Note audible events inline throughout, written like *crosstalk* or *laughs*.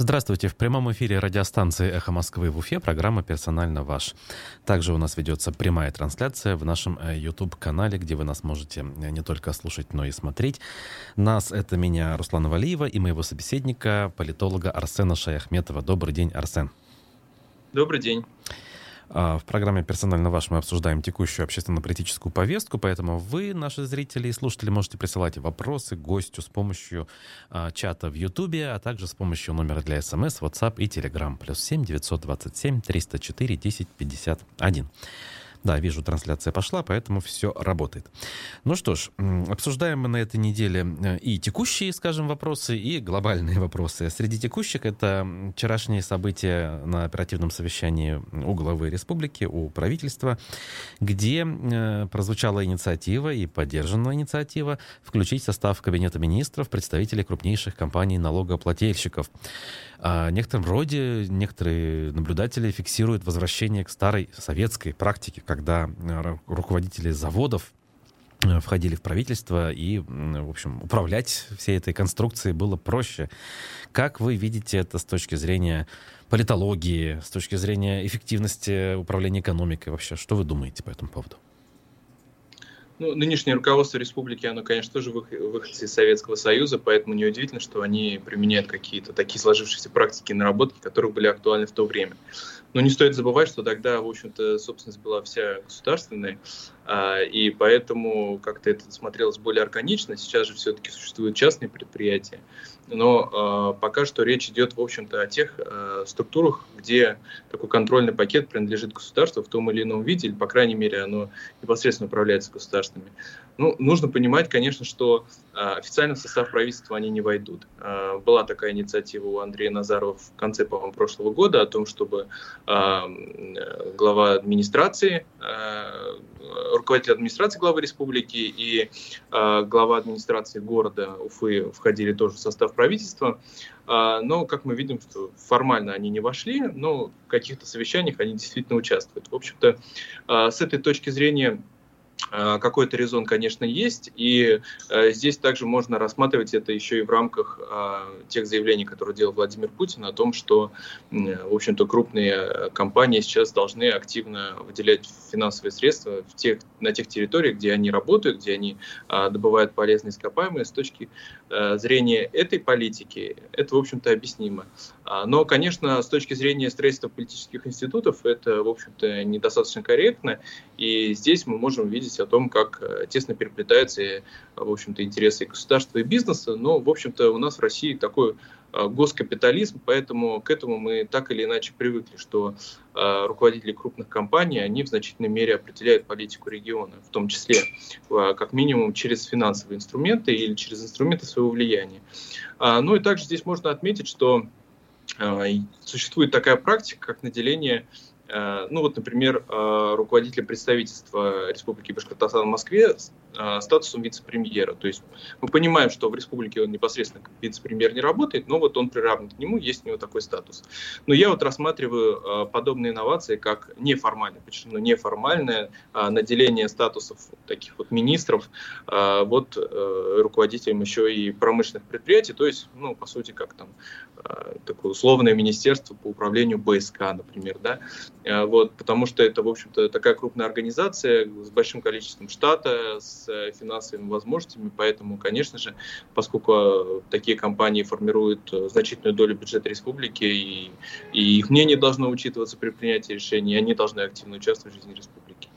Здравствуйте. В прямом эфире радиостанции «Эхо Москвы» в Уфе программа «Персонально ваш». Также у нас ведется прямая трансляция в нашем YouTube-канале, э, где вы нас можете э, не только слушать, но и смотреть. Нас — это меня, Руслана Валиева, и моего собеседника, политолога Арсена Шаяхметова. Добрый день, Арсен. Добрый день. А, в программе «Персонально ваш» мы обсуждаем текущую общественно-политическую повестку, поэтому вы, наши зрители и слушатели, можете присылать вопросы гостю с помощью а, чата в Ютубе, а также с помощью номера для СМС, WhatsApp и Telegram. Плюс 7 927 304 10 51. Да, вижу, трансляция пошла, поэтому все работает. Ну что ж, обсуждаем мы на этой неделе э, и текущие, скажем, вопросы, и глобальные *laughs* вопросы. Среди текущих это вчерашние события на оперативном совещании у главы республики, у правительства, где э, прозвучала инициатива и поддержана инициатива включить в состав Кабинета министров представителей крупнейших компаний налогоплательщиков. А в некотором роде некоторые наблюдатели фиксируют возвращение к старой советской практике, когда э, руководители заводов э, входили в правительство, и, в общем, управлять всей этой конструкцией было проще. Как вы видите это с точки зрения политологии, с точки зрения эффективности управления экономикой вообще? Что вы думаете по этому поводу? Ну, нынешнее руководство республики, оно, конечно, тоже выходцы из Советского Союза, поэтому неудивительно, что они применяют какие-то такие сложившиеся практики и наработки, которые были актуальны в то время. Но не стоит забывать, что тогда, в общем-то, собственность была вся государственной, а, и поэтому как-то это смотрелось более органично. Сейчас же все-таки существуют частные предприятия, но э, пока что речь идет, в общем-то, о тех э, структурах, где такой контрольный пакет принадлежит государству в том или ином виде, или, по крайней мере, оно непосредственно управляется государствами. Ну, нужно понимать, конечно, что э, официально в состав правительства они не войдут. Э, была такая инициатива у Андрея Назарова в конце, по-моему, прошлого года о том, чтобы э, глава администрации, э, руководитель администрации главы республики и э, глава администрации города Уфы входили тоже в состав правительства. А, но, как мы видим, что формально они не вошли, но в каких-то совещаниях они действительно участвуют. В общем-то, а, с этой точки зрения какой-то резон, конечно, есть, и э, здесь также можно рассматривать это еще и в рамках э, тех заявлений, которые делал Владимир Путин о том, что, э, в общем-то, крупные компании сейчас должны активно выделять финансовые средства в тех, на тех территориях, где они работают, где они э, добывают полезные ископаемые. С точки э, зрения этой политики это, в общем-то, объяснимо. Но, конечно, с точки зрения строительства политических институтов это, в общем-то, недостаточно корректно, и здесь мы можем видеть о том, как э, тесно переплетаются, э, в общем-то, интересы государства и бизнеса. Но, в общем-то, у нас в России такой э, госкапитализм, поэтому к этому мы так или иначе привыкли, что руководители крупных компаний, они в значительной мере определяют политику региона, в том числе как минимум через финансовые инструменты или через инструменты своего влияния. Ну и также здесь можно отметить, что существует такая практика, как наделение ну вот, например, э, руководитель представительства Республики Башкортостан в Москве э, статусом вице-премьера. То есть мы понимаем, что в республике он непосредственно как вице-премьер не работает, но вот он приравнен к нему, есть у него такой статус. Но я вот рассматриваю подобные инновации как неформальное, почему неформальное наделение статусов таких вот министров вот руководителям еще и промышленных предприятий, то есть, ну, по сути, как там такое условное министерство по управлению БСК, например, да, Э, вот, потому что это, в общем-то, такая крупная организация с большим количеством штата, с э, финансовыми возможностями, поэтому, конечно же, поскольку э, такие компании формируют значительную долю бюджета республики, и, и их мнение должно учитываться при принятии решений, они должны активно участвовать в жизни республики.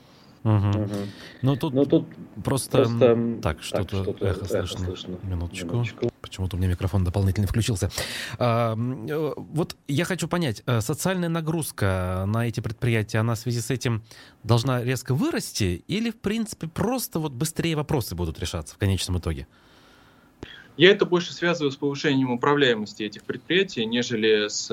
Угу. Угу. Ну тут, ну, тут просто, просто так что-то, что эхо, эхо слышно. слышно. Минуточку. Минуточку. Почему-то у меня микрофон дополнительно включился. А, э, вот я хочу понять, э, социальная нагрузка на эти предприятия, она в связи с этим должна резко вырасти или, в принципе, просто вот быстрее вопросы будут решаться в конечном итоге? Я это больше связываю с повышением управляемости этих предприятий, нежели с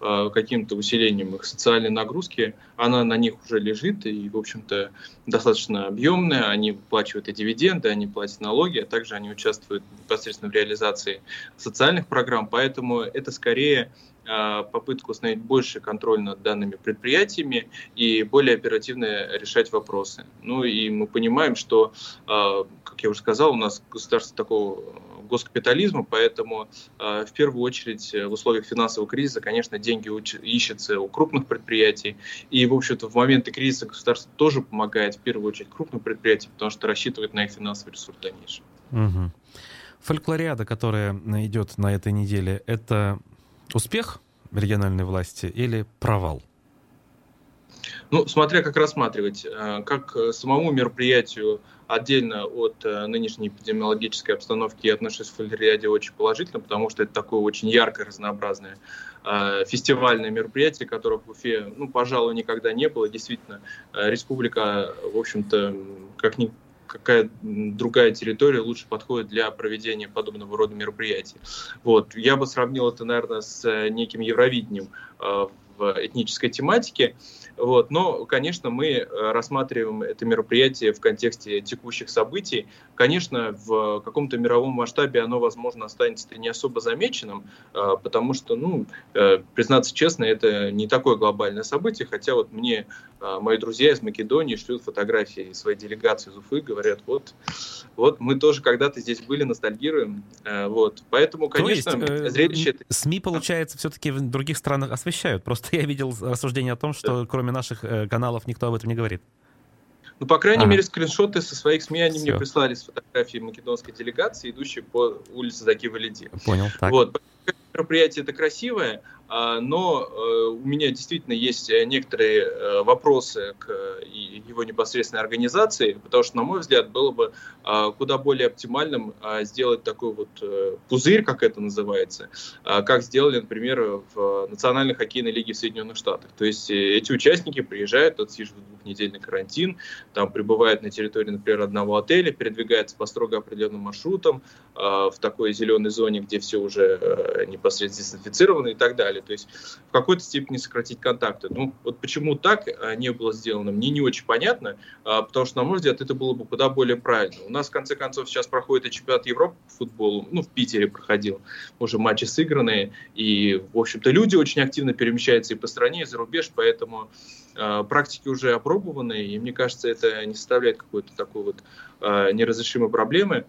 э, каким-то усилением их социальной нагрузки. Она на них уже лежит и, в общем-то, достаточно объемная. Они выплачивают и дивиденды, они платят налоги, а также они участвуют непосредственно в реализации социальных программ. Поэтому это скорее э, попытка установить больше контроль над данными предприятиями и более оперативно решать вопросы. Ну и мы понимаем, что, э, как я уже сказал, у нас государство такого госкапитализма, поэтому в первую очередь в условиях финансового кризиса, конечно, деньги ищутся у крупных предприятий, и, в общем-то, в моменты кризиса государство тоже помогает, в первую очередь, крупным предприятиям, потому что рассчитывает на их финансовый ресурс в дальнейшем. Угу. Фольклориада, которая идет на этой неделе, это успех региональной власти или провал? Ну, смотря как рассматривать. Э, как самому мероприятию отдельно от э, нынешней эпидемиологической обстановки я отношусь к фольклориаде очень положительно, потому что это такое очень яркое, разнообразное э, фестивальное мероприятие, которого в Уфе, ну, пожалуй, никогда не было. Действительно, республика, в общем-то, как ни какая другая территория лучше подходит для проведения подобного рода мероприятий. Вот. Я бы сравнил это, наверное, с неким Евровидением в этнической тематике. Вот. Но, конечно, мы э, рассматриваем это мероприятие в контексте текущих событий. Конечно, в каком-то мировом масштабе оно, возможно, останется не особо замеченным, э, потому что, ну, э, признаться честно, это не такое глобальное событие, хотя вот мне мои друзья из Македонии шлют фотографии своей делегации из Уфы, говорят, вот, вот мы тоже когда-то здесь были, ностальгируем. Вот. Поэтому, конечно, То есть, зрелище... СМИ, получается, все-таки в других странах освещают. Просто я видел рассуждение о том, что кроме кроме наших э, каналов, никто об этом не говорит. Ну, по крайней ага. мере, скриншоты со своих СМИ они Все. мне прислали с фотографией македонской делегации, идущей по улице Заки Валиди. Понял, так. Вот. Мероприятие это красивое, а, но э, у меня действительно есть э, некоторые э, вопросы к его непосредственной организации, потому что, на мой взгляд, было бы а, куда более оптимальным а, сделать такой вот пузырь, как это называется, как сделали, например, в Национальной хоккейной лиге в Соединенных Штатах. То есть эти участники приезжают, отсиживают двухнедельный карантин, там прибывают на территории, например, одного отеля, передвигаются по строго определенным маршрутам в такой зеленой зоне, где все уже непосредственно дезинфицировано и так далее. То есть в какой-то степени сократить контакты. Ну, вот почему так а, не было сделано, мне не очень понятно, а, потому что, на мой взгляд, это было бы куда более правильно. У нас, в конце концов, сейчас проходит и чемпионат Европы по футболу, ну, в Питере проходил, уже матчи сыгранные, и, в общем-то, люди очень активно перемещаются и по стране, и за рубеж, поэтому э, практики уже опробованы, и мне кажется, это не составляет какой-то такой вот неразрешимой проблемы.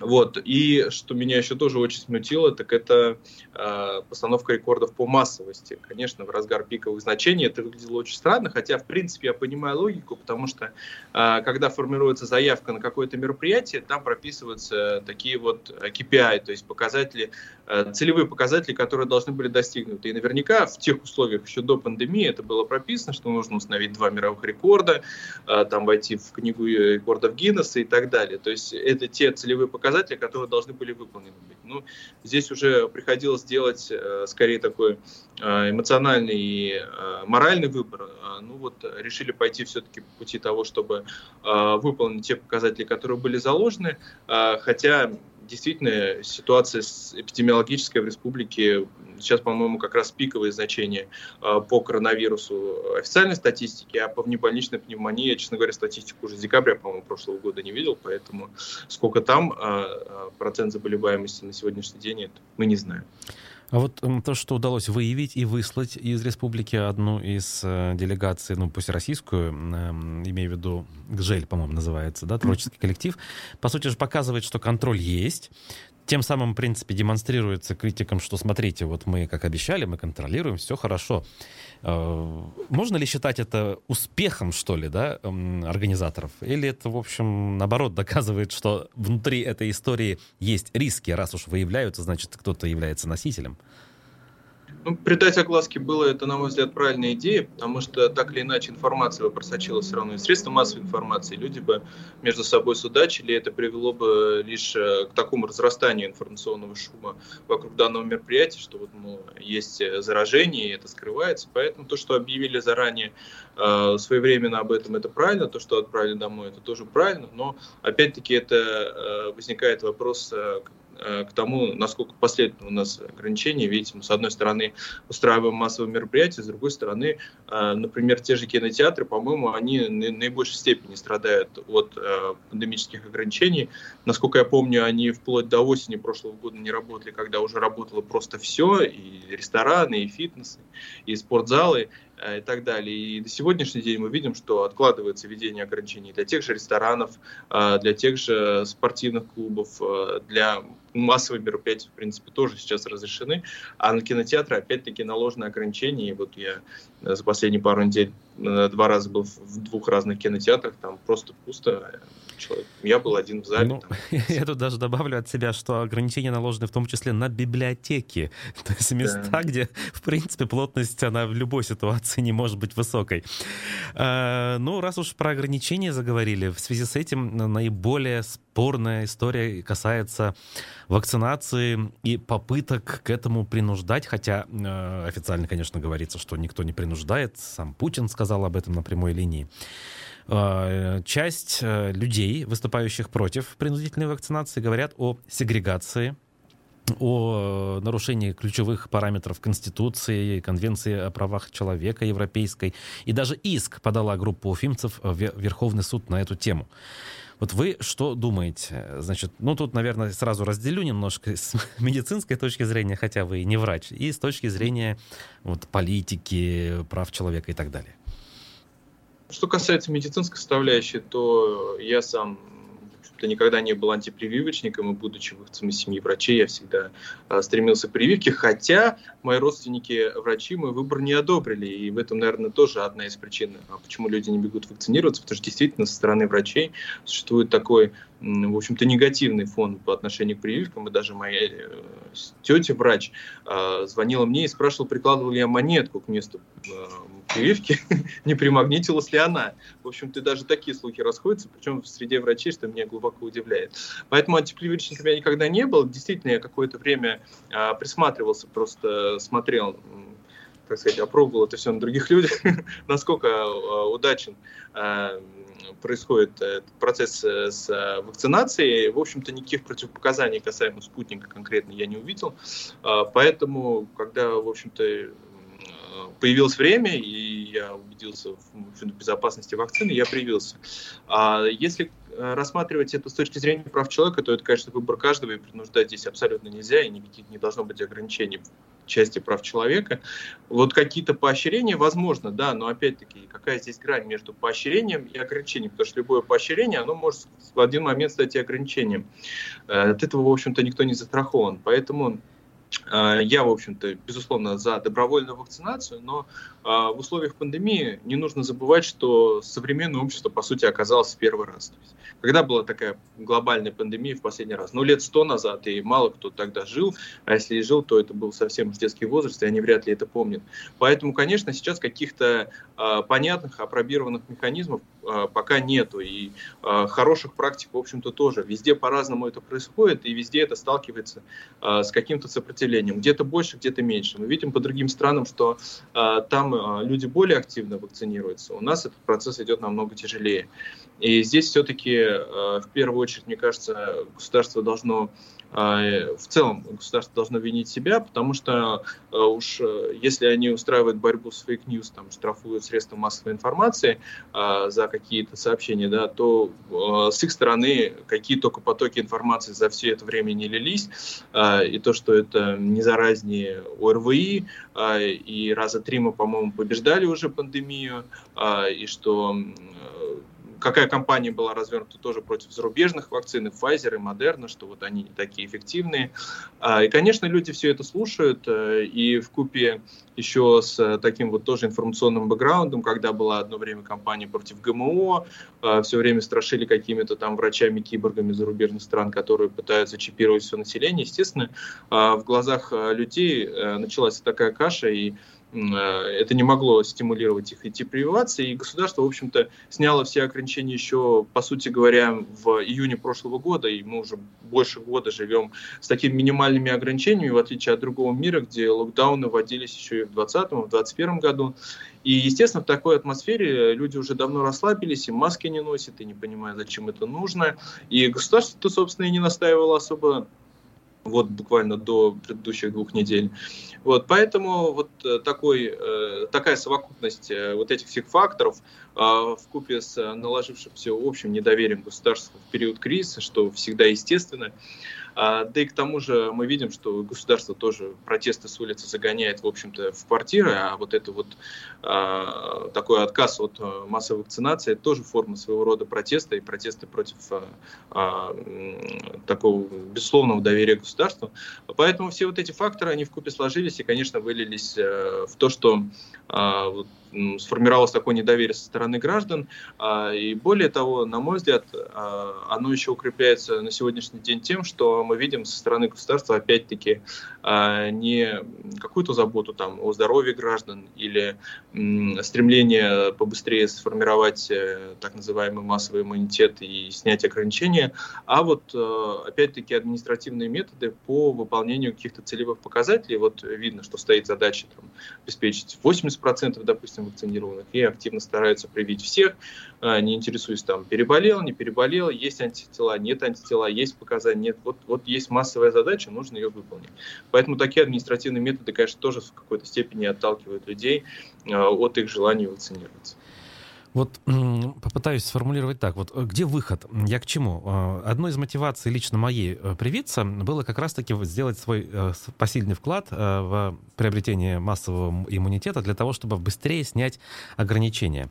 Вот. И что меня еще тоже очень смутило, так это э, постановка рекордов по массовости. Конечно, в разгар пиковых значений это выглядело очень странно, хотя, в принципе, я понимаю логику, потому что э, когда формируется заявка на какое-то мероприятие, там прописываются такие вот KPI, то есть показатели, э, целевые показатели, которые должны были достигнуты. И наверняка в тех условиях еще до пандемии это было прописано, что нужно установить два мировых рекорда, э, там войти в книгу рекордов Гиннесса и так далее. То есть это те целевые показатели, показатели, которые должны были выполнены быть. Ну, здесь уже приходилось делать э, скорее такой э, эмоциональный и э, моральный выбор. Ну вот решили пойти все-таки по пути того, чтобы выполнить те показатели, которые были заложены, хотя действительно ситуация эпидемиологическая в республике сейчас, по-моему, как раз пиковые значения а, по коронавирусу официальной статистики, а по внебольничной пневмонии, я, честно говоря, статистику уже с декабря, по-моему, прошлого года не видел, поэтому сколько там а, а, процент заболеваемости на сегодняшний день, мы не знаем. А вот то, что удалось выявить и выслать из республики одну из э, делегаций, ну пусть российскую, э, имею в виду ГЖЕЛь, по-моему, называется, да, творческий коллектив, по сути же показывает, что контроль есть, тем самым, в принципе, демонстрируется критикам, что смотрите, вот мы, как обещали, мы контролируем, все хорошо. Э, можно ли считать это успехом, что ли, да, организаторов? Или это, в общем, наоборот, доказывает, что внутри этой истории есть риски, раз уж выявляются, значит, кто-то является носителем? Ну, придать огласке было это, на мой взгляд, правильная идея, потому что так или иначе информация бы просочилась все равно из средства массовой информации, люди бы между собой судачили, это привело бы лишь э, к такому разрастанию информационного шума вокруг данного мероприятия, что вот, ну, есть заражение, и это скрывается, поэтому то, что объявили заранее э, своевременно об этом, это правильно, то, что отправили домой, это тоже правильно, но опять-таки это э, возникает вопрос э, Э, к тому, насколько последовательно у нас ограничения. Видите, мы, с одной стороны, устраиваем массовые мероприятия, с другой стороны, э, например, те же кинотеатры, по-моему, они наибольшей степени страдают от э, пандемических ограничений. Насколько я помню, они вплоть до осени прошлого года не работали, когда уже работало просто все, и рестораны, и фитнесы, и спортзалы. И так далее. И до сегодняшний день мы видим, что откладывается введение ограничений для тех же ресторанов, для тех же спортивных клубов, для массовые мероприятия, в принципе, тоже сейчас разрешены, а на кинотеатры, опять-таки, наложены ограничения. И вот я за последние пару недель два раза был в двух разных кинотеатрах, там просто пусто, человек. Я был один в зале. Ну, *laughs* я тут даже добавлю от себя, что ограничения наложены в том числе на библиотеки. *laughs* То есть места, да. где, в принципе, плотность, она в любой ситуации не может быть высокой. А, ну, раз уж про ограничения заговорили, в связи с этим наиболее спорная история касается вакцинации и попыток к этому принуждать, хотя э, официально, конечно, говорится, что никто не принуждает, сам Путин сказал об этом на прямой линии. Э, часть э, людей, выступающих против принудительной вакцинации, говорят о сегрегации о нарушении ключевых параметров Конституции, Конвенции о правах человека европейской. И даже иск подала группа уфимцев в Верховный суд на эту тему. Вот вы что думаете? Значит, ну тут, наверное, сразу разделю немножко с *laughs* медицинской точки зрения, хотя вы не врач, и с точки зрения вот, политики, прав человека и так далее. Что касается медицинской составляющей, то я сам никогда не был антипрививочником, и будучи выходцем из семьи врачей, я всегда а, стремился к прививке, хотя мои родственники врачи мой выбор не одобрили, и в этом, наверное, тоже одна из причин, а почему люди не бегут вакцинироваться, потому что действительно со стороны врачей существует такой в общем-то, негативный фон по отношению к прививкам. И даже моя э, тетя, врач, э, звонила мне и спрашивала, прикладывал ли я монетку к месту э, прививки, *laughs* не примагнитилась ли она. В общем-то, даже такие слухи расходятся, причем в среде врачей, что меня глубоко удивляет. Поэтому антипрививочником я никогда не был. Действительно, я какое-то время присматривался, просто смотрел так сказать, опробовал это все на других *laughs* людях, насколько удачен происходит э, процесс э, с э, вакцинацией. В общем-то, никаких противопоказаний касаемо спутника конкретно я не увидел. А, поэтому, когда, в общем-то, появилось время, и я убедился в безопасности вакцины, я привился. А если рассматривать это с точки зрения прав человека, то это, конечно, выбор каждого, и принуждать здесь абсолютно нельзя, и никаких не должно быть ограничений части прав человека. Вот какие-то поощрения, возможно, да, но опять-таки, какая здесь грань между поощрением и ограничением? Потому что любое поощрение, оно может в один момент стать и ограничением. Э, от этого, в общем-то, никто не застрахован. Поэтому я, в общем-то, безусловно, за добровольную вакцинацию, но а, в условиях пандемии не нужно забывать, что современное общество, по сути, оказалось в первый раз. То есть, когда была такая глобальная пандемия в последний раз? Ну, лет сто назад, и мало кто тогда жил, а если и жил, то это был совсем уж детский возраст, и они вряд ли это помнят. Поэтому, конечно, сейчас каких-то э, понятных, опробированных механизмов пока нету, и хороших практик, в общем-то, тоже. Везде по-разному это происходит, и везде это сталкивается с каким-то сопротивлением. Где-то больше, где-то меньше. Мы видим по другим странам, что э, там а, люди более активно вакцинируются, у нас этот процесс идет намного тяжелее. И здесь все-таки, а, в первую очередь, мне кажется, государство должно в целом государство должно винить себя, потому что а, уж э, если они устраивают борьбу с fake news, там, штрафуют средства массовой информации а, за какие-то сообщения, да, то с их стороны какие только потоки информации за все это время не лились, и то, что это не заразнее ОРВИ, и раза три мы, по-моему, побеждали уже пандемию, и что какая компания была развернута тоже против зарубежных вакцин, и Pfizer, и Moderna, что вот они не такие эффективные. А, и, конечно, люди все это слушают, э, и в купе еще с таким вот тоже информационным бэкграундом, когда была одно время кампания против ГМО, э, все время страшили какими-то там врачами-киборгами зарубежных стран, которые пытаются чипировать все население. Естественно, э, в глазах людей началась такая каша, и Э, это не могло стимулировать их идти прививаться, и государство, в общем-то, сняло все ограничения еще, по сути говоря, в июне прошлого года, и мы уже больше года живем с такими минимальными ограничениями, в отличие от другого мира, где локдауны вводились еще и в 2020, в 2021 году. И, естественно, в такой атмосфере люди уже давно расслабились, и маски не носят, и не понимают, зачем это нужно. И государство-то, собственно, и не настаивало особо вот буквально до предыдущих двух недель. Вот, поэтому вот э, такой, э, такая совокупность э, вот этих всех факторов в купе с наложившимся общим недоверием государства в период кризиса, что всегда естественно, А, да и к тому же мы видим, что государство тоже протесты с улицы загоняет, в общем-то, в квартиры, а вот это вот а, такой отказ от а, массовой вакцинации, это тоже форма своего рода протеста и протесты против а, а, такого безусловного доверия государству. Поэтому все вот эти факторы, они в купе сложились и, конечно, вылились а, в то, что а, сформировалось такое недоверие со стороны граждан. А, и более того, на мой взгляд, а, оно еще укрепляется на сегодняшний день тем, что мы видим со стороны государства опять-таки а, не какую-то заботу там, о здоровье граждан или стремление побыстрее сформировать э, так называемый массовый иммунитет и снять ограничения, а вот э, опять-таки административные методы по выполнению каких-то целевых показателей. Вот видно, что стоит задача там, обеспечить 80%, допустим, допустим, вакцинированных, и активно стараются привить всех, а, не интересуясь там, переболел, не переболел, есть антитела, нет антитела, есть показания, нет. Вот, вот есть массовая задача, нужно ее выполнить. Поэтому такие административные методы, конечно, тоже в какой-то степени отталкивают людей а, от их желания вакцинироваться. Вот попытаюсь сформулировать так. Вот э, где выход? Я к чему? Э, одной из мотиваций лично моей э, привиться было как раз-таки сделать свой посильный вклад в приобретение массового иммунитета для того, чтобы быстрее снять ограничения.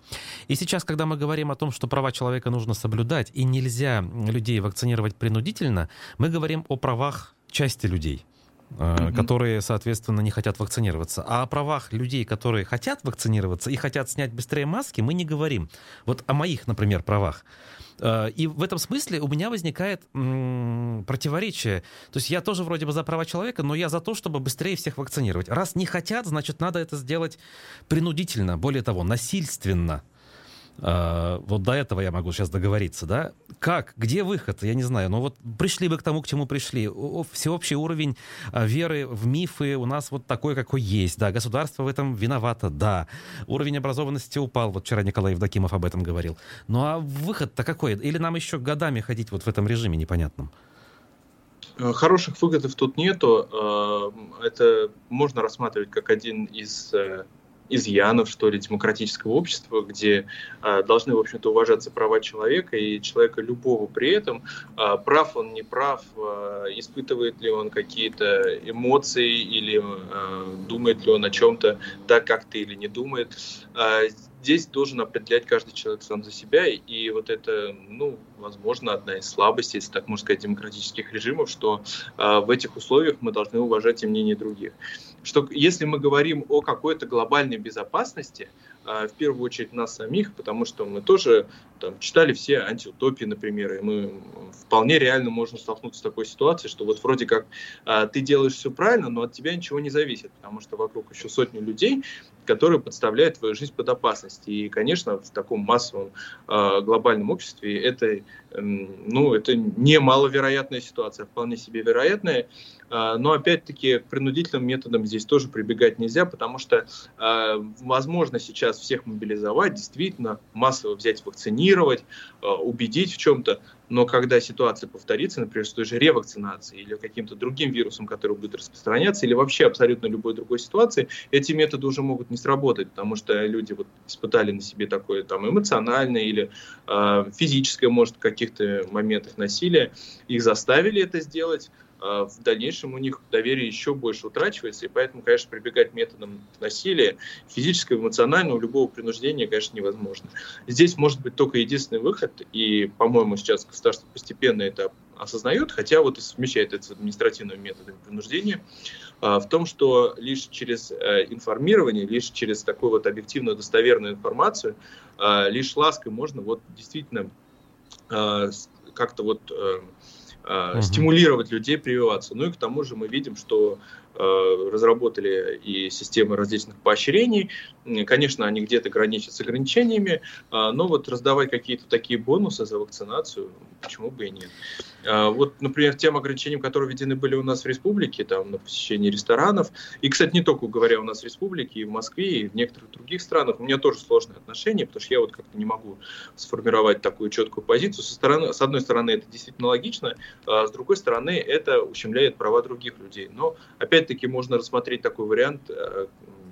И сейчас, когда мы говорим о том, что права человека нужно соблюдать и нельзя людей вакцинировать принудительно, мы говорим о правах части людей mm-hmm. которые, соответственно, не хотят вакцинироваться. А о правах людей, которые хотят вакцинироваться и хотят снять быстрее маски, мы не говорим. Вот о моих, например, правах. Э, и в этом смысле у меня возникает противоречие. То есть я тоже вроде бы за права человека, но я за то, чтобы быстрее всех вакцинировать. Раз не хотят, значит, надо это сделать принудительно, более того, насильственно. А, вот до этого я могу сейчас договориться, да? Как? Где выход? Я не знаю. Но вот пришли бы к тому, к чему пришли. Всеобщий уровень а, веры в мифы у нас вот такой, какой есть. Да, государство в этом виновато, да. Уровень образованности упал. Вот вчера Николай Евдокимов об этом говорил. Ну а выход-то какой? Или нам еще годами ходить вот в этом режиме непонятном? Э, хороших выходов тут нету. Э, это можно рассматривать как один из э, изъянов, что ли, демократического общества, где э, должны, в общем-то, уважаться права человека и человека любого при этом, э, прав он, не прав, э, испытывает ли он какие-то эмоции или э, думает ли он о чем-то так, как ты или не думает. Э, здесь должен определять каждый человек сам за себя, и вот это, ну, возможно, одна из слабостей, если так можно сказать, демократических режимов, что э, в этих условиях мы должны уважать и мнение других. Что если мы говорим о какой-то глобальной безопасности, э, в первую очередь нас самих, потому что мы тоже там, читали все антиутопии, например, и мы вполне реально можем столкнуться с такой ситуацией, что вот вроде как э, ты делаешь все правильно, но от тебя ничего не зависит, потому что вокруг еще сотни людей, которые подставляют твою жизнь под опасность. И, конечно, в таком массовом э, глобальном обществе это, э, ну, это не маловероятная ситуация, вполне себе вероятная. Э, но, опять-таки, принудительным методам здесь тоже прибегать нельзя, потому что э, возможно сейчас всех мобилизовать, действительно массово взять, вакцинировать, э, убедить в чем-то, но когда ситуация повторится, например, с той же ревакцинацией или каким-то другим вирусом, который будет распространяться, или вообще абсолютно любой другой ситуации, эти методы уже могут не сработать, потому что люди вот испытали на себе такое там эмоциональное или э, физическое, может, в каких-то моментах насилия, их заставили это сделать, в дальнейшем у них доверие еще больше утрачивается, и поэтому, конечно, прибегать к методам насилия, физического, эмоционального, любого принуждения, конечно, невозможно. Здесь может быть только единственный выход, и, по-моему, сейчас государство постепенно это осознает, хотя вот и совмещает это с административными методами принуждения, а, в том, что лишь через э, информирование, лишь через такую вот объективную достоверную информацию, лишь лаской можно вот действительно как-то вот э, угу. стимулировать людей прививаться. Ну и к тому же мы видим, что Э, разработали и системы различных поощрений. Конечно, они где-то граничат с ограничениями, а, но вот раздавать какие-то такие бонусы за вакцинацию, почему бы и нет. А, вот, например, тем ограничениям, которые введены были у нас в республике, там, на посещение ресторанов, и, кстати, не только говоря у нас в республике, и в Москве, и в некоторых других странах, у меня тоже сложные отношения, потому что я вот как-то не могу сформировать такую четкую позицию. Со стороны, с одной стороны, это действительно логично, а с другой стороны, это ущемляет права других людей. Но, опять опять-таки можно рассмотреть такой вариант, э,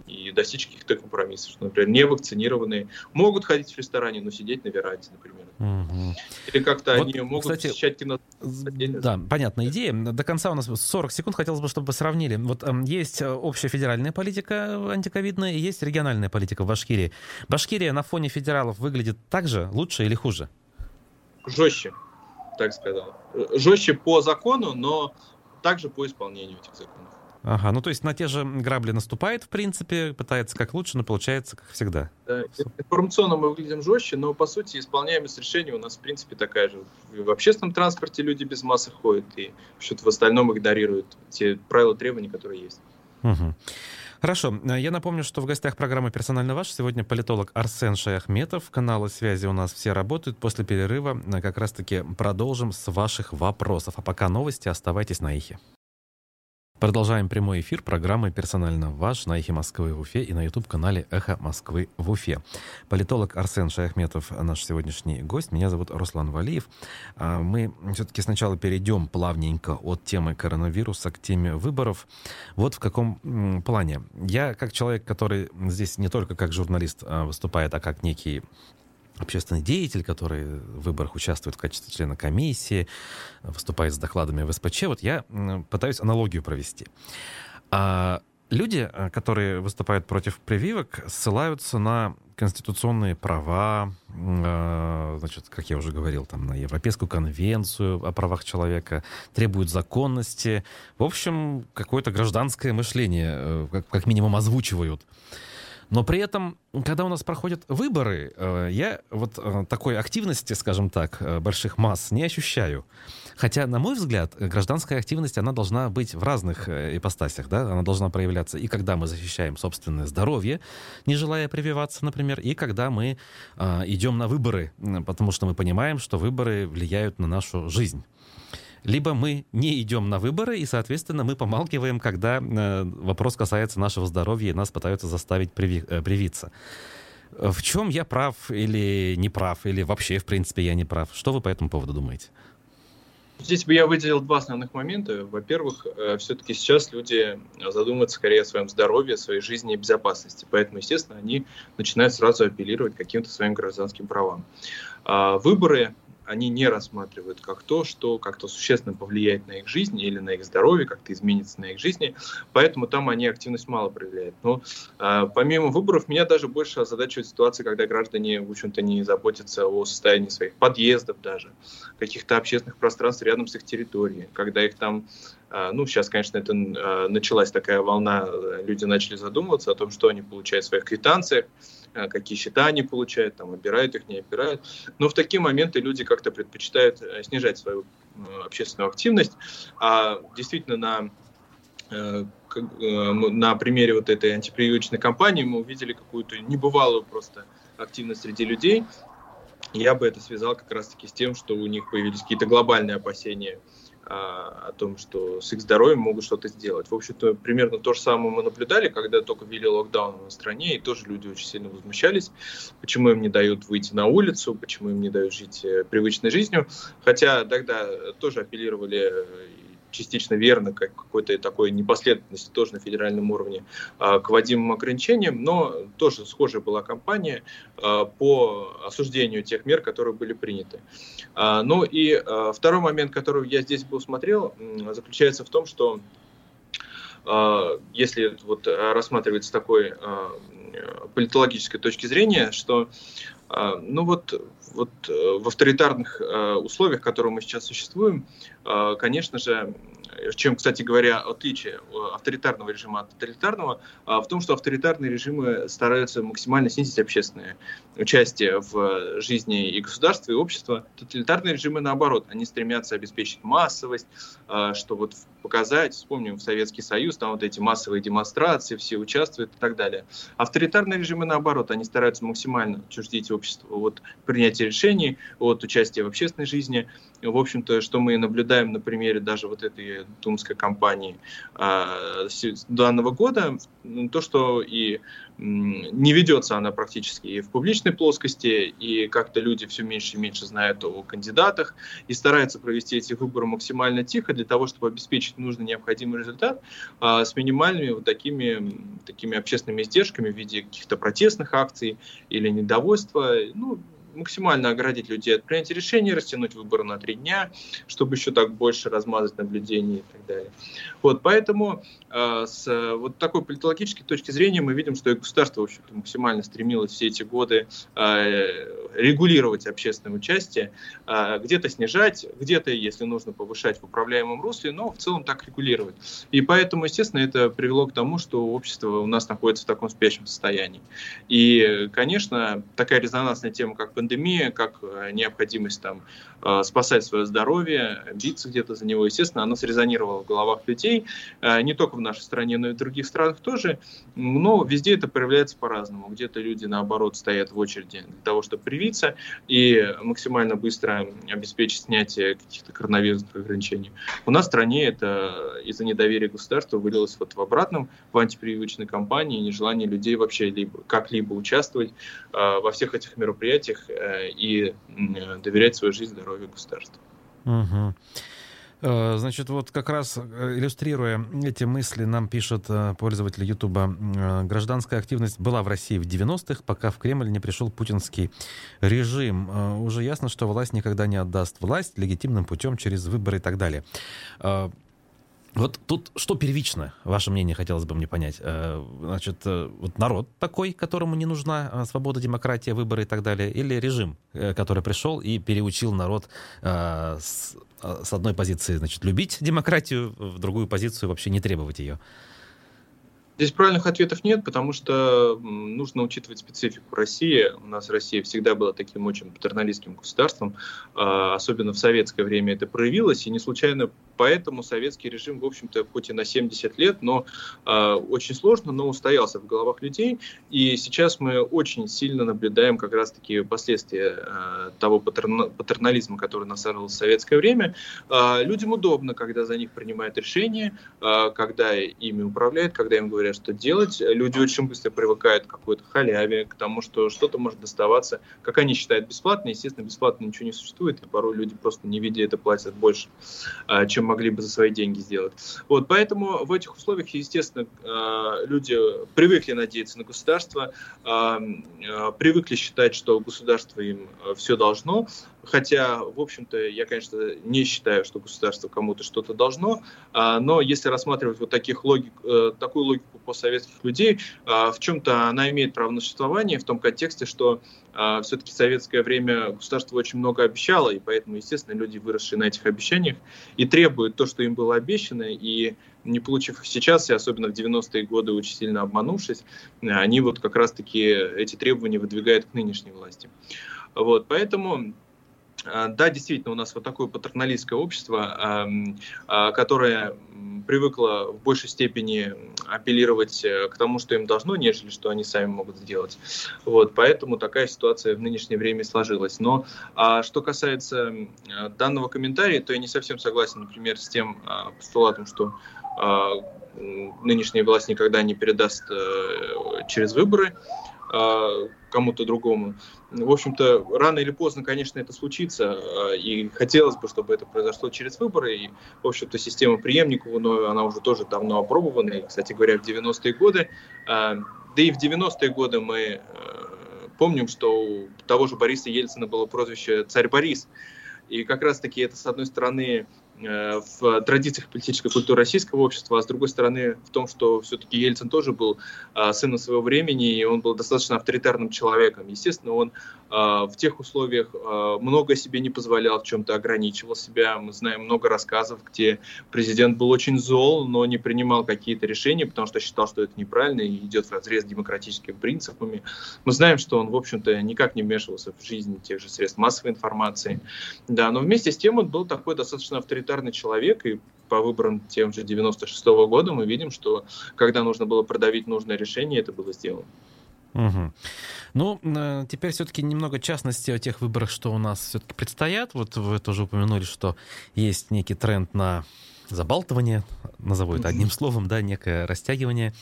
и достичь каких-то компромиссов. Что, например, невакцинированные могут ходить в ресторане, но сидеть на веранде, например. Угу. Или как-то вот, они могут кстати, посещать кино. Да, понятная идея. До конца у нас 40 секунд. Хотелось бы, чтобы сравнили. Вот э, есть общая федеральная политика антиковидная и есть региональная политика в Башкирии. Башкирия на фоне федералов выглядит так же, лучше или хуже? Жестче, так сказал. Жестче по закону, но также по исполнению этих законов. Ага, ну то есть на те же грабли наступает, в принципе, пытается как лучше, но получается как всегда. Да, информационно мы выглядим жестче, но по сути исполняемость решений у нас в принципе такая же. В общественном транспорте люди без масок ходят и что-то в остальном игнорируют те правила требования, которые есть. Угу. Хорошо. Я напомню, что в гостях программы «Персонально ваш» сегодня политолог Арсен Шаяхметов. Каналы связи у нас все работают. После перерыва как раз-таки продолжим с ваших вопросов. А пока новости. Оставайтесь на эхе. Продолжаем прямой эфир программы «Персонально ваш» на «Эхе Москвы» в Уфе и на YouTube-канале «Эхо Москвы» в Уфе. Политолог Арсен Шаяхметов наш сегодняшний гость. Меня зовут Руслан Валиев. А, мы все-таки сначала перейдем плавненько от темы коронавируса к теме выборов. Вот в каком плане. Я, как человек, который здесь не только как журналист а, выступает, а как некий общественный деятель, который в выборах участвует в качестве члена комиссии, выступает с докладами в СПЧ. Вот я пытаюсь аналогию провести. А люди, э, которые выступают против прививок, ссылаются на конституционные права, э, значит, как я уже говорил, там, на Европейскую конвенцию о правах человека, требуют законности. В общем, какое-то гражданское мышление, э, как, как минимум, озвучивают. Но при этом, когда у нас проходят выборы, э, я вот э, такой активности, скажем так, э, больших масс не ощущаю. Хотя, на мой взгляд, гражданская активность, она должна быть в разных ипостасях, да, она должна проявляться и когда мы защищаем собственное здоровье, не желая прививаться, например, и когда мы идем на выборы, потому что мы понимаем, что выборы влияют на нашу жизнь либо мы не идем на выборы, и, соответственно, мы помалкиваем, когда э, вопрос касается нашего здоровья, и нас пытаются заставить приви, э, привиться. В чем я прав или не прав, или вообще, в принципе, я не прав? Что вы по этому поводу думаете? Здесь бы я выделил два основных момента. Во-первых, э, все-таки сейчас люди задумываются скорее о своем здоровье, о своей жизни и безопасности. Поэтому, естественно, они начинают сразу апеллировать каким-то своим гражданским правам. А выборы они не рассматривают как то, что как-то существенно повлияет на их жизнь или на их здоровье, как-то изменится на их жизни, поэтому там они активность мало проявляют. Но э, помимо выборов, меня даже больше озадачивает ситуация, когда граждане, в общем-то, не заботятся о состоянии своих подъездов даже, каких-то общественных пространств рядом с их территорией, когда их там а, ну, сейчас, конечно, это а, началась такая волна, люди начали задумываться о том, что они получают в своих квитанциях, какие счета они получают, там, обирают их, не обирают. Но в такие моменты люди как-то предпочитают э, снижать свою общественную активность, а действительно на э, э, на примере вот этой антипрививочной кампании мы увидели какую-то небывалую просто активность среди людей. Я бы это связал как раз-таки с тем, что у них появились какие-то глобальные опасения а, о том, что с их здоровьем могут что-то сделать. В общем-то, примерно то же самое мы наблюдали, когда только ввели локдаун на стране, и тоже люди очень сильно возмущались, почему им не дают выйти на улицу, почему им не дают жить э, привычной жизнью. Хотя тогда тоже апеллировали частично верно, как какой-то такой непоследовательности тоже на федеральном уровне а, к вводимым ограничениям, но тоже схожая была кампания а, по осуждению тех мер, которые были приняты. А, ну и второй момент, который я здесь бы усмотрел, заключается в том, что если вот рассматривать с такой политологической точки зрения, что ну вот, вот э, в авторитарных э, условиях, в которых мы сейчас существуем, конечно же, чем, кстати говоря, отличие авторитарного режима от тоталитарного, а, в том, что авторитарные режимы стараются максимально снизить общественное участие в жизни и государства, и общества. Тоталитарные режимы, наоборот, они стремятся обеспечить массовость, а, что вот показать, вспомним, в Советский Союз, там вот эти массовые демонстрации, все участвуют и так далее. Авторитарные режимы, наоборот, они стараются максимально отчуждить общество от принятия решений, от участия в общественной жизни, в общем-то, что мы наблюдаем на примере даже вот этой думской кампании э, данного года, то, что и не ведется она практически и в публичной плоскости, и как-то люди все меньше и меньше знают о кандидатах, и стараются провести эти выборы максимально тихо для того, чтобы обеспечить нужный необходимый результат а, с минимальными вот такими, такими общественными издержками в виде каких-то протестных акций или недовольства. Ну, максимально оградить людей от принятия решений, растянуть выборы на три дня, чтобы еще так больше размазать наблюдения и так далее. Вот, поэтому э, с вот такой политологической точки зрения мы видим, что и государство, в общем-то, максимально стремилось все эти годы э, регулировать общественное участие, э, где-то снижать, где-то, если нужно, повышать в управляемом русле, но в целом так регулировать. И поэтому, естественно, это привело к тому, что общество у нас находится в таком спящем состоянии. И, конечно, такая резонансная тема, как пандемия, как э, необходимость там э, спасать свое здоровье, биться где-то за него, естественно, она срезонировала в головах людей, э, не только в нашей стране, но и в других странах тоже, но везде это проявляется по-разному. Где-то люди, наоборот, стоят в очереди для того, чтобы привиться и максимально быстро обеспечить снятие каких-то коронавирусных ограничений. У нас в стране это из-за недоверия государства вылилось вот в обратном, в антипрививочной кампании, нежелание людей вообще либо как-либо участвовать во всех этих мероприятиях и доверять свою жизнь здоровью государству. Угу. Значит, вот как раз э, иллюстрируя эти мысли, нам пишет пользователь Ютуба, гражданская активность была в России в 90-х, пока в Кремль не пришел путинский режим. Уже ясно, что власть никогда не отдаст власть легитимным путем через выборы и так далее. Вот тут что первично, ваше мнение, хотелось бы мне понять. Э, значит, э, вот народ такой, которому не нужна э, свобода, демократия, выборы и так далее, или режим, который пришел и переучил народ с, одной позиции, значит, любить демократию, в другую позицию вообще не требовать ее? Здесь правильных ответов нет, потому что нужно учитывать специфику России. У нас Россия всегда была таким очень патерналистским государством, а, особенно в советское время это проявилось, и не случайно поэтому советский режим, в общем-то, хоть и на 70 лет, но очень сложно, но устоялся в головах людей, и сейчас мы очень сильно наблюдаем как раз-таки последствия а, того патернализма, который насаживал в советское время. А, людям удобно, когда за них принимают решения, когда ими управляют, когда им говорят, говоря, что делать. Люди очень быстро привыкают к какой-то халяве, к тому, что что-то может доставаться, как они считают, бесплатно. Естественно, бесплатно ничего не существует, и порой люди просто не видя это платят больше, а, чем могли бы за свои деньги сделать. Вот, поэтому в этих условиях, естественно, а, люди привыкли надеяться на государство, а, привыкли считать, что государство им все должно, Хотя, в общем-то, я, конечно, не считаю, что государство кому-то что-то должно, а, но если рассматривать вот таких логик, э, такую логику постсоветских людей, а, в чем-то она имеет право на существование в том контексте, что а, все-таки в советское время государство очень много обещало, и поэтому, естественно, люди, выросшие на этих обещаниях, и требуют то, что им было обещано, и не получив их сейчас, и особенно в 90-е годы очень сильно обманувшись, они вот как раз-таки эти требования выдвигают к нынешней власти. Вот, поэтому да, действительно, у нас вот такое патерналистское общество, а, которое привыкло в большей степени апеллировать э, к тому, что им должно, нежели что они сами могут сделать. Вот, поэтому такая ситуация в нынешнее время сложилась. Но а что касается данного комментария, то я не совсем согласен, например, с тем постулатом, что нынешняя власть никогда не передаст э, через выборы. А, кому-то другому. В общем-то, рано или поздно, конечно, это случится, а, и хотелось бы, чтобы это произошло через выборы, и, в общем-то, система преемников, но она уже тоже давно опробована, и, кстати говоря, в 90-е годы, а, да и в 90-е годы мы помним, что у того же Бориса Ельцина было прозвище «Царь Борис», и как раз-таки это, с одной стороны, в традициях политической культуры российского общества, а с другой стороны в том, что все-таки Ельцин тоже был а, сыном своего времени, и он был достаточно авторитарным человеком. Естественно, он а, в тех условиях а, много себе не позволял, в чем-то ограничивал себя. Мы знаем много рассказов, где президент был очень зол, но не принимал какие-то решения, потому что считал, что это неправильно и идет в разрез с демократическими принципами. Мы знаем, что он, в общем-то, никак не вмешивался в жизнь тех же средств массовой информации. Да, но вместе с тем он был такой достаточно авторитарный авторитарный человек, и по выборам тем же 96 -го года мы видим, что когда нужно было продавить нужное решение, это было сделано. Угу. Ну, э, теперь все-таки немного частности о тех выборах, что у нас все-таки предстоят. Вот вы тоже упомянули, что есть некий тренд на забалтывание, назову это одним словом, да, некое растягивание.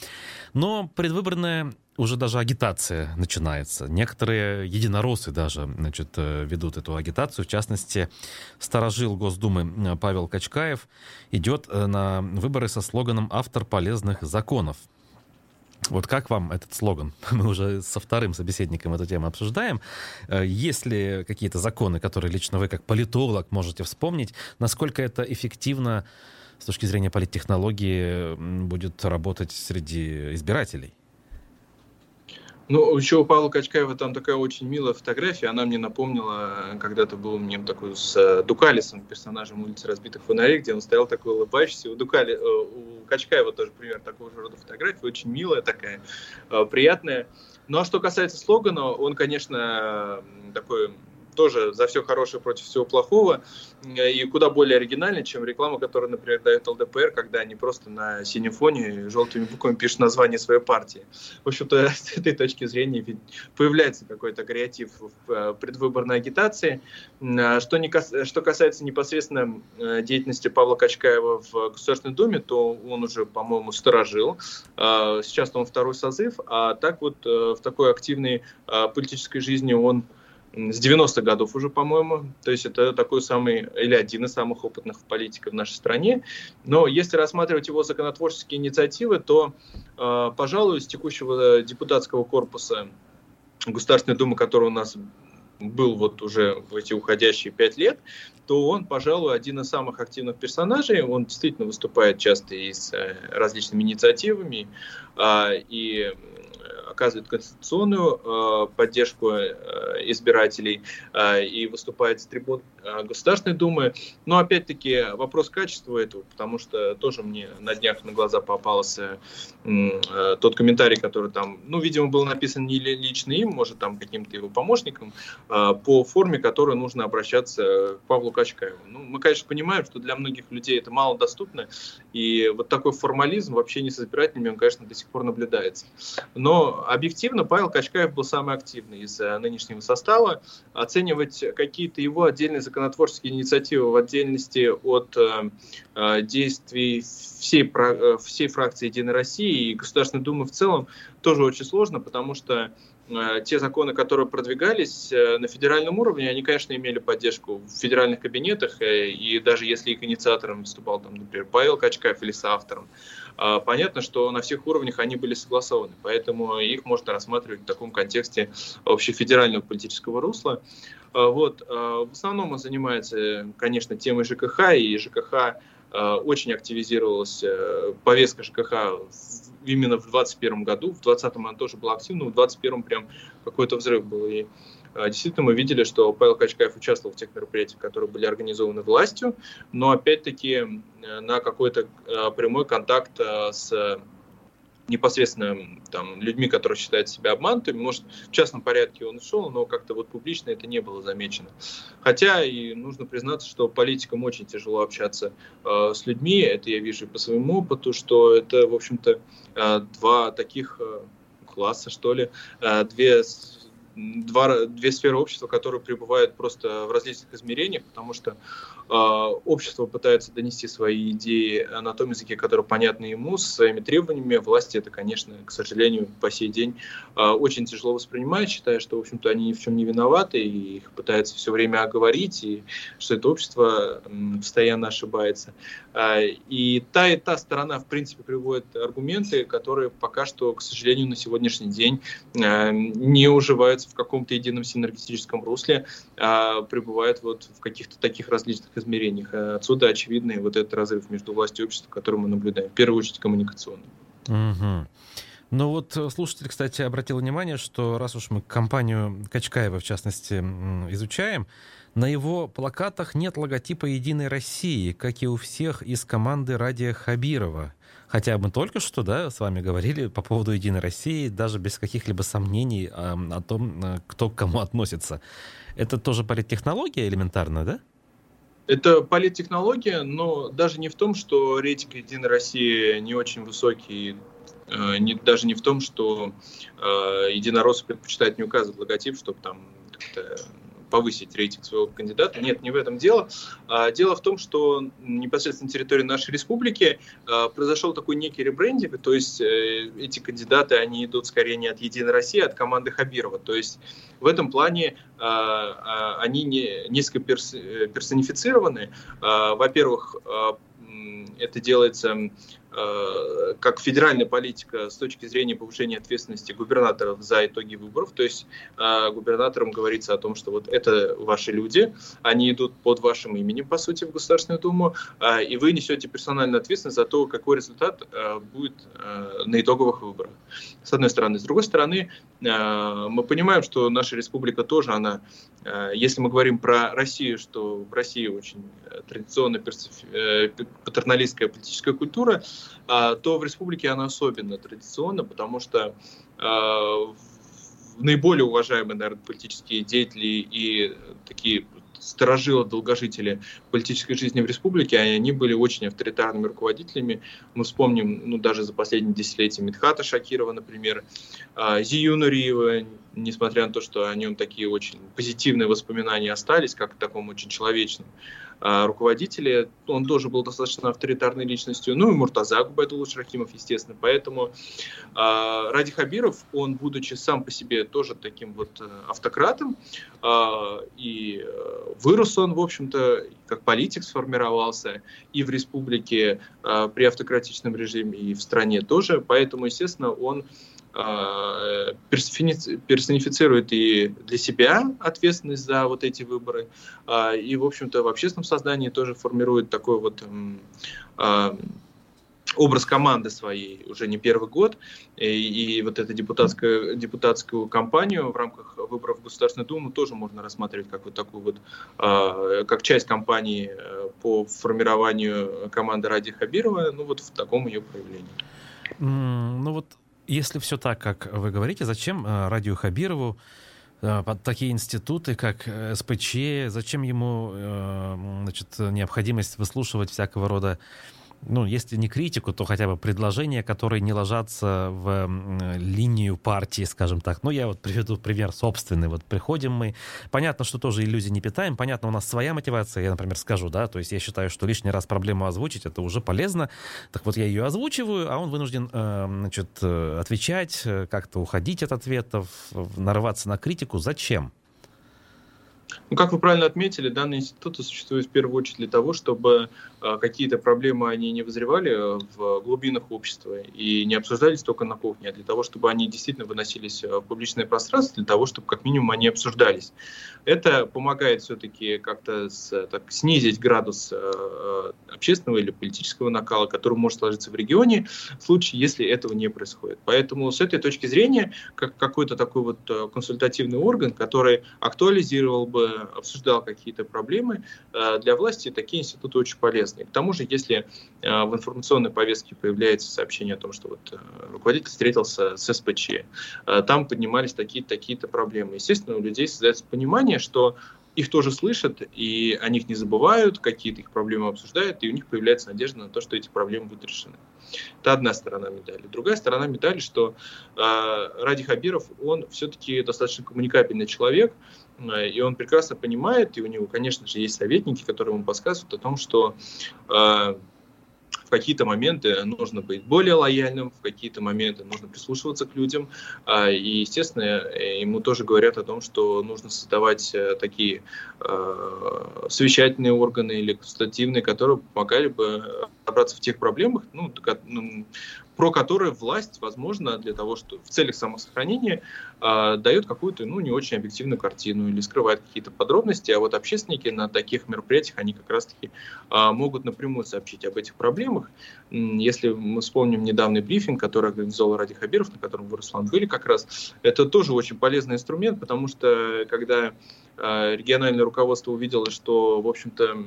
Но предвыборная уже даже агитация начинается. Некоторые единороссы даже значит, э, ведут эту агитацию. В частности, сторожил Госдумы Павел Качкаев идет на выборы со слоганом «Автор полезных законов». Вот как вам этот слоган? *laughs* Мы уже со вторым собеседником эту тему обсуждаем. Э, есть ли какие-то законы, которые лично вы как политолог можете вспомнить? Насколько это эффективно с точки зрения политтехнологии будет работать среди избирателей? Ну, еще у Павла Качкаева там такая очень милая фотография. Она мне напомнила, когда-то был мне такой с э, Дукалисом, персонажем улицы разбитых фонарей, где он стоял такой улыбающийся. У, Дукали, э, у Качкаева тоже пример такого же рода фотографии. Очень милая такая, э, приятная. Ну, а что касается слогана, он, конечно, такой тоже за все хорошее против всего плохого, и куда более оригинальный, чем реклама, которую, например, дает ЛДПР, когда они просто на синем фоне желтыми буквами пишут название своей партии. В общем-то, *laughs* с этой точки зрения появляется какой-то креатив в э, предвыборной агитации. А что, не кас... что касается непосредственно э, деятельности Павла Качкаева в Государственной Думе, то он уже, по-моему, сторожил. А, сейчас он второй созыв, а так вот э, в такой активной политической жизни он с 90-х годов уже, по-моему. То есть это такой самый, или один из самых опытных политиков в нашей стране. Но если рассматривать его законотворческие инициативы, то, э, пожалуй, с текущего депутатского корпуса Государственной Думы, который у нас был вот уже в эти уходящие пять лет, то он, пожалуй, один из самых активных персонажей. Он действительно выступает часто и с э, различными инициативами, а, и оказывает конституционную э, поддержку э, избирателей э, и выступает с трибун Государственной Думы. Но опять-таки вопрос качества этого, потому что тоже мне на днях на глаза попался тот комментарий, который там, ну, видимо, был написан не лично им, может, там каким-то его помощником, по форме, которой нужно обращаться к Павлу Качкаеву. Ну, мы, конечно, понимаем, что для многих людей это мало доступно, и вот такой формализм вообще не с избирателями, он, конечно, до сих пор наблюдается. Но объективно Павел Качкаев был самый активный из э, нынешнего состава. Оценивать какие-то его отдельные законотворческие инициативы в отдельности от э, э действий всей, э, всей фракции «Единой России» и Государственной Думы в целом тоже очень сложно, потому что те законы, которые продвигались на федеральном уровне, они, конечно, имели поддержку в федеральных кабинетах, и даже если их инициатором выступал, там, например, Павел Качкаев или соавтором, понятно, что на всех уровнях они были согласованы, поэтому их можно рассматривать в таком контексте общефедерального политического русла. Вот. В основном он занимается, конечно, темой ЖКХ, и ЖКХ очень активизировалась э, повестка ЖКХ именно в 2021 году. В 2020 она тоже была активна, в 2021 прям какой-то взрыв был. И а, действительно, мы видели, что Павел Качкаев участвовал в тех мероприятиях, которые были организованы властью, но опять-таки э, на какой-то э, прямой контакт э, с непосредственно там, людьми, которые считают себя обманутыми. Может, в частном порядке он шел, но как-то вот публично это не было замечено. Хотя и нужно признаться, что политикам очень тяжело общаться э, с людьми. Это я вижу по своему опыту, что это, в общем-то, э, два таких э, класса, что ли, э, две два, две сферы общества, которые пребывают просто в различных измерениях, потому что э, общество пытается донести свои идеи на том языке, который понятно ему, с своими требованиями. Власти это, конечно, к сожалению, по сей день э, очень тяжело воспринимают, считая, что, в общем-то, они ни в чем не виноваты, и их пытаются все время оговорить, и что это общество э, постоянно ошибается. Э, и та и та сторона, в принципе, приводит аргументы, которые пока что, к сожалению, на сегодняшний день э, не уживаются находятся в каком-то едином синергетическом русле, а пребывают вот в каких-то таких различных измерениях. А отсюда очевидный вот этот разрыв между властью и обществом, который мы наблюдаем, в первую очередь коммуникационный. Угу. Ну вот э, слушатель, кстати, обратил внимание, что раз уж мы компанию Качкаева, в частности, изучаем, на его плакатах нет логотипа «Единой России», как и у всех из команды Радия Хабирова. Хотя мы только что, да, с вами говорили по поводу Единой России, даже без каких-либо сомнений о, о том, э, кто к кому относится. Это тоже политтехнология элементарно, да? Это политтехнология, но даже не в том, что рейтинг Единой России не очень высокий не, даже не в том, что единороссы предпочитают не указывать логотип, чтобы там повысить рейтинг своего кандидата. Нет, не в этом дело. А, дело в том, что непосредственно на территории нашей республики а, произошел такой некий ребрендинг, то есть э, эти кандидаты, они идут скорее не от «Единой России», а от команды Хабирова. То есть в этом плане а, они не, несколько персонифицированы. Во-первых, это делается Э, как федеральная политика с точки зрения повышения ответственности губернаторов за итоги выборов. То есть э, губернаторам говорится о том, что вот это ваши люди, они идут под вашим именем, по сути, в Государственную Думу, э, и вы несете персональную ответственность за то, какой результат будет на итоговых выборах. С одной стороны. С другой стороны, мы понимаем, что наша республика тоже, она, если мы говорим про Россию, что в России очень традиционная патерналистская политическая культура, а, то в республике она особенно традиционна, потому что наиболее уважаемые, наверное, политические деятели и такие сторожилы, долгожители политической жизни в республике, они были очень авторитарными руководителями. Мы вспомним, ну, даже за последние десятилетия Мидхата Шакирова, например, а, Зию Нуриева, несмотря на то, что о нем такие очень позитивные воспоминания остались, как о таком очень человечном а, руководителе. Он тоже был достаточно авторитарной личностью. Ну и Муртаза Губайдулович Рахимов, естественно. Поэтому э, Ради Хабиров, он, будучи сам по себе тоже таким вот э, автократом, э, и вырос он, в общем-то, как политик сформировался и в республике э, при автократичном режиме, и в стране тоже. Поэтому, естественно, он а, персонифицирует и для себя ответственность за вот эти выборы, а, и, в общем-то, в общественном сознании тоже формирует такой вот а, образ команды своей уже не первый год, и, и вот эту депутатскую, депутатскую кампанию в рамках выборов в Государственную Думу тоже можно рассматривать как вот такую вот, как часть кампании э, по формированию команды Ради Хабирова, ну вот в таком ее проявлении. Ну вот если все так, как вы говорите, зачем э, Радио Хабирову э, такие институты, как э, СПЧ, зачем ему значит, необходимость выслушивать всякого рода ну, если не критику, то хотя бы предложения, которые не ложатся в линию партии, скажем так. Ну, я вот приведу пример собственный. Вот приходим мы, понятно, что тоже иллюзий не питаем, понятно, у нас своя мотивация, я, например, скажу, да, то есть я считаю, что лишний раз проблему озвучить, это уже полезно. Так вот, я ее озвучиваю, а он вынужден, э, значит, э, отвечать, э, как-то уходить от ответов, нарываться на критику. Зачем? Ну, как вы правильно отметили, данные институты существуют в первую очередь для того, чтобы э, какие-то проблемы они не вызревали в глубинах общества и не обсуждались только на кухне, а для того, чтобы они действительно выносились в публичное пространство, для того, чтобы как минимум они обсуждались. Это помогает все-таки как-то с, так, снизить градус э, общественного или политического накала, который может сложиться в регионе, в случае, если этого не происходит. Поэтому с этой точки зрения, как какой-то такой вот э, консультативный орган, который актуализировал бы обсуждал какие-то проблемы, э, для власти такие институты очень полезны. к тому же, если э, в информационной повестке появляется сообщение о том, что вот э, руководитель встретился с СПЧ, там поднимались такие-то такие проблемы, естественно, у людей создается понимание, что их тоже слышат, и о них не забывают, какие-то их проблемы обсуждают, и у них появляется надежда на то, что эти проблемы будут решены. Это одна сторона медали. Другая сторона медали, что э, Ради Хабиров, он все-таки достаточно коммуникабельный человек, э, и он прекрасно понимает, и у него, конечно же, есть советники, которые ему подсказывают о том, что э, какие-то моменты нужно быть более лояльным, в какие-то моменты нужно прислушиваться к людям. А, и, естественно, ему тоже говорят о том, что нужно создавать э, такие э, совещательные органы или консультативные, которые помогали бы разобраться в тех проблемах, ну, ну про которые власть, возможно, для того, что в целях самосохранения э, дает какую-то, ну, не очень объективную картину или скрывает какие-то подробности, а вот общественники на таких мероприятиях, они как раз-таки э, могут напрямую сообщить об этих проблемах. Если мы вспомним недавний брифинг, который организовал Ради Хабиров, на котором вы, Руслан, были как раз, это тоже очень полезный инструмент, потому что когда э, региональное руководство увидело, что, в общем-то,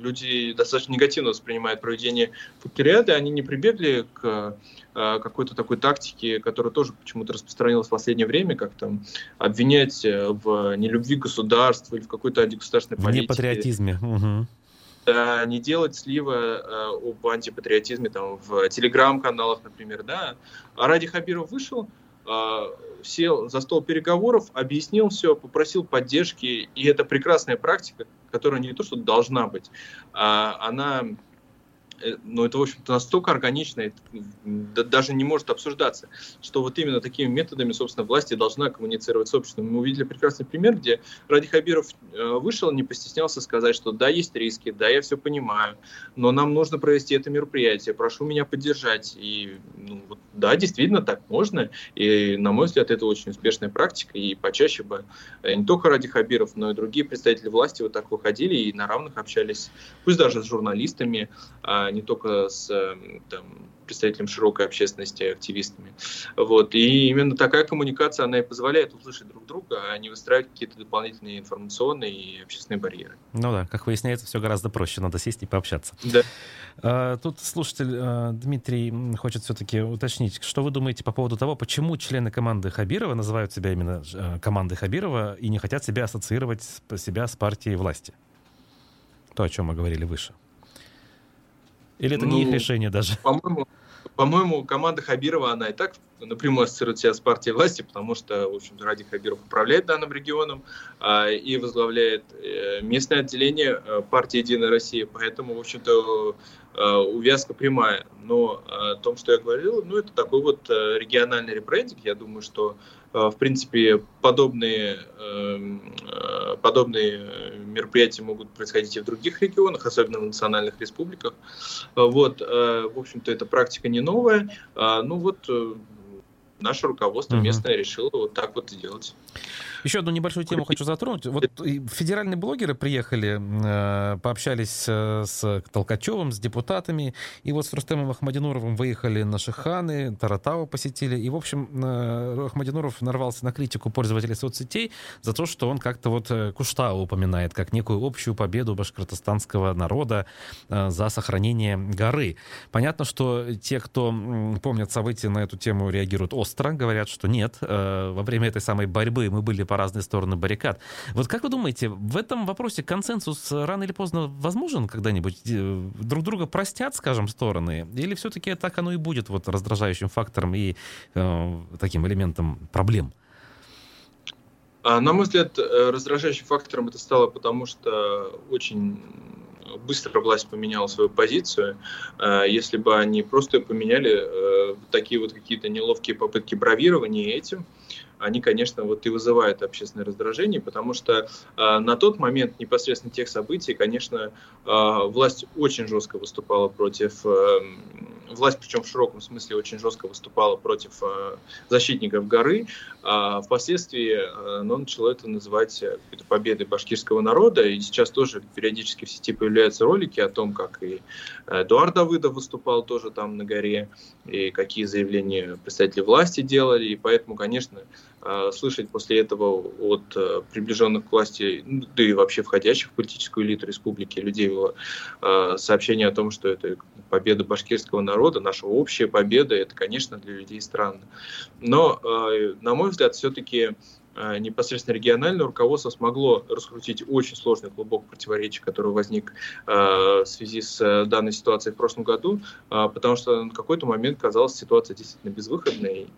люди достаточно негативно воспринимают проведение факториады, они не прибегли к э, какой-то такой тактике, которая тоже почему-то распространилась в последнее время, как там обвинять э, в нелюбви государства или в какой-то антигосударственной политике. В непатриотизме. Угу. да, не делать слива э, об антипатриотизме там в телеграм-каналах, например, да. А Ради Хабиров вышел, сел за стол переговоров, объяснил все, попросил поддержки, и это прекрасная практика, которая не то, что должна быть, а она но это, в общем-то, настолько органично, это даже не может обсуждаться, что вот именно такими методами, собственно, власти должна коммуницировать с обществом. Мы увидели прекрасный пример, где Ради Хабиров э, вышел, не постеснялся сказать, что да, есть риски, да, я все понимаю, но нам нужно провести это мероприятие, прошу меня поддержать. И ну, вот, да, действительно, так можно, и, на мой взгляд, это очень успешная практика, и почаще бы э, не только Ради Хабиров, но и другие представители власти вот так выходили и на равных общались, пусть даже с журналистами, а не только с эм, там, представителем широкой общественности, активистами. Вот. И именно такая коммуникация, она и позволяет услышать друг друга, а не выстраивать какие-то дополнительные информационные и общественные барьеры. Ну да, как выясняется, все гораздо проще, надо сесть и пообщаться. Да. А, тут слушатель а, Дмитрий хочет все-таки уточнить, что вы думаете по поводу того, почему члены команды Хабирова называют себя именно а, командой Хабирова и не хотят себя ассоциировать себя с партией власти? То, о чем мы говорили выше. Или это ну, не их ну, решение даже? По-моему, по-моему, команда Хабирова, она и так напрямую ассоциирует себя с партией власти, потому что, в общем-то, Ради Хабиров управляет данным регионом а, и возглавляет э, местное отделение э, партии «Единая Россия», поэтому, в общем-то, э, увязка прямая. Но о том, что я говорил, ну, это такой вот региональный ребрендинг. Я думаю, что Э, в принципе, подобные, эм, э, подобные мероприятия могут происходить и в других регионах, особенно в национальных республиках. Э, вот, в общем-то, эта практика не новая. Ну вот, наше руководство местное решило вот так вот сделать. Еще одну небольшую тему хочу затронуть. Вот федеральные блогеры приехали, э, пообщались э, с Толкачевым, с депутатами, и вот с Рустемом Ахмадинуровым выехали на Шиханы, Таратау посетили, и, в общем, э, Ахмадинуров нарвался на критику пользователей соцсетей за то, что он как-то вот Куштау упоминает как некую общую победу башкортостанского народа за сохранение горы. Понятно, что те, кто помнят события на эту тему, реагируют остро, говорят, что нет, во время этой самой борьбы мы были по разные стороны баррикад. Вот как вы думаете, в этом вопросе консенсус рано или поздно возможен когда-нибудь? Э, друг друга простят, скажем, стороны? Или все-таки так оно и будет вот раздражающим фактором и э, таким элементом проблем? А, на мой взгляд, э, раздражающим фактором это стало потому, что очень быстро власть поменяла свою позицию. Э, если бы они просто поменяли такие вот какие-то неловкие попытки бравирования этим, они, конечно, вот и вызывают общественное раздражение, потому что э, на тот момент непосредственно тех событий, конечно, э, власть очень жестко выступала против, э, власть, причем в широком смысле, очень жестко выступала против э, защитников горы, а впоследствии э, начало это называть победой башкирского народа, и сейчас тоже периодически в сети появляются ролики о том, как и Эдуард Давыдов выступал тоже там на горе, и какие заявления представители власти делали, и поэтому, конечно, слышать после этого от э, приближенных к власти, ну, да и вообще входящих в политическую элиту республики людей а, сообщение о том, что это победа башкирского народа, наша общая победа, это, конечно, для людей странно. Но, на мой взгляд, все-таки непосредственно региональное руководство смогло раскрутить очень сложный клубок противоречий, который возник а, в связи с э, данной ситуацией в прошлом году, а, потому что на какой-то момент казалась ситуация действительно безвыходной.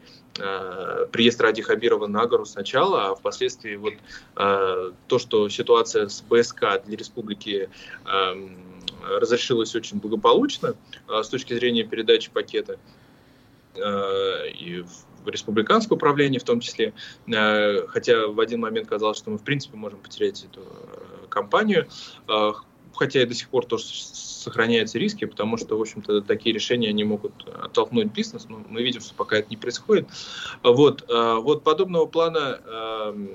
Приезд Ради Хабирова на гору сначала, а впоследствии вот то, что ситуация с БСК для республики разрешилась очень благополучно с точки зрения передачи пакета, и республиканское управление в том числе, э, хотя в один момент казалось, что мы в принципе можем потерять эту э, компанию, э, хотя и до сих пор тоже сохраняются риски, потому что, в общем-то, такие решения они могут оттолкнуть бизнес, но мы видим, что пока это не происходит. Вот, вот подобного плана эм,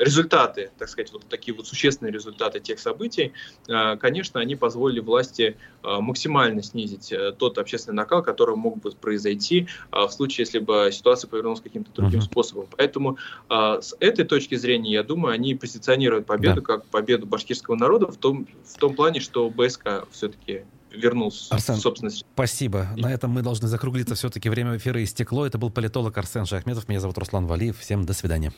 результаты, так сказать, вот такие вот существенные результаты тех событий, э, конечно, они позволили власти э, максимально снизить э, тот общественный накал, который мог бы произойти в случае, если бы ситуация повернулась каким-то другим uh-huh. способом. Поэтому с этой точки зрения, я думаю, они позиционируют победу да. как победу башкирского народа в том, в том плане, что БСК все-таки вернулся Арсен, в собственность. Спасибо. На этом мы должны закруглиться. Все-таки время эфира истекло. Это был политолог Арсен Шахметов. Меня зовут Руслан Валиев. Всем до свидания.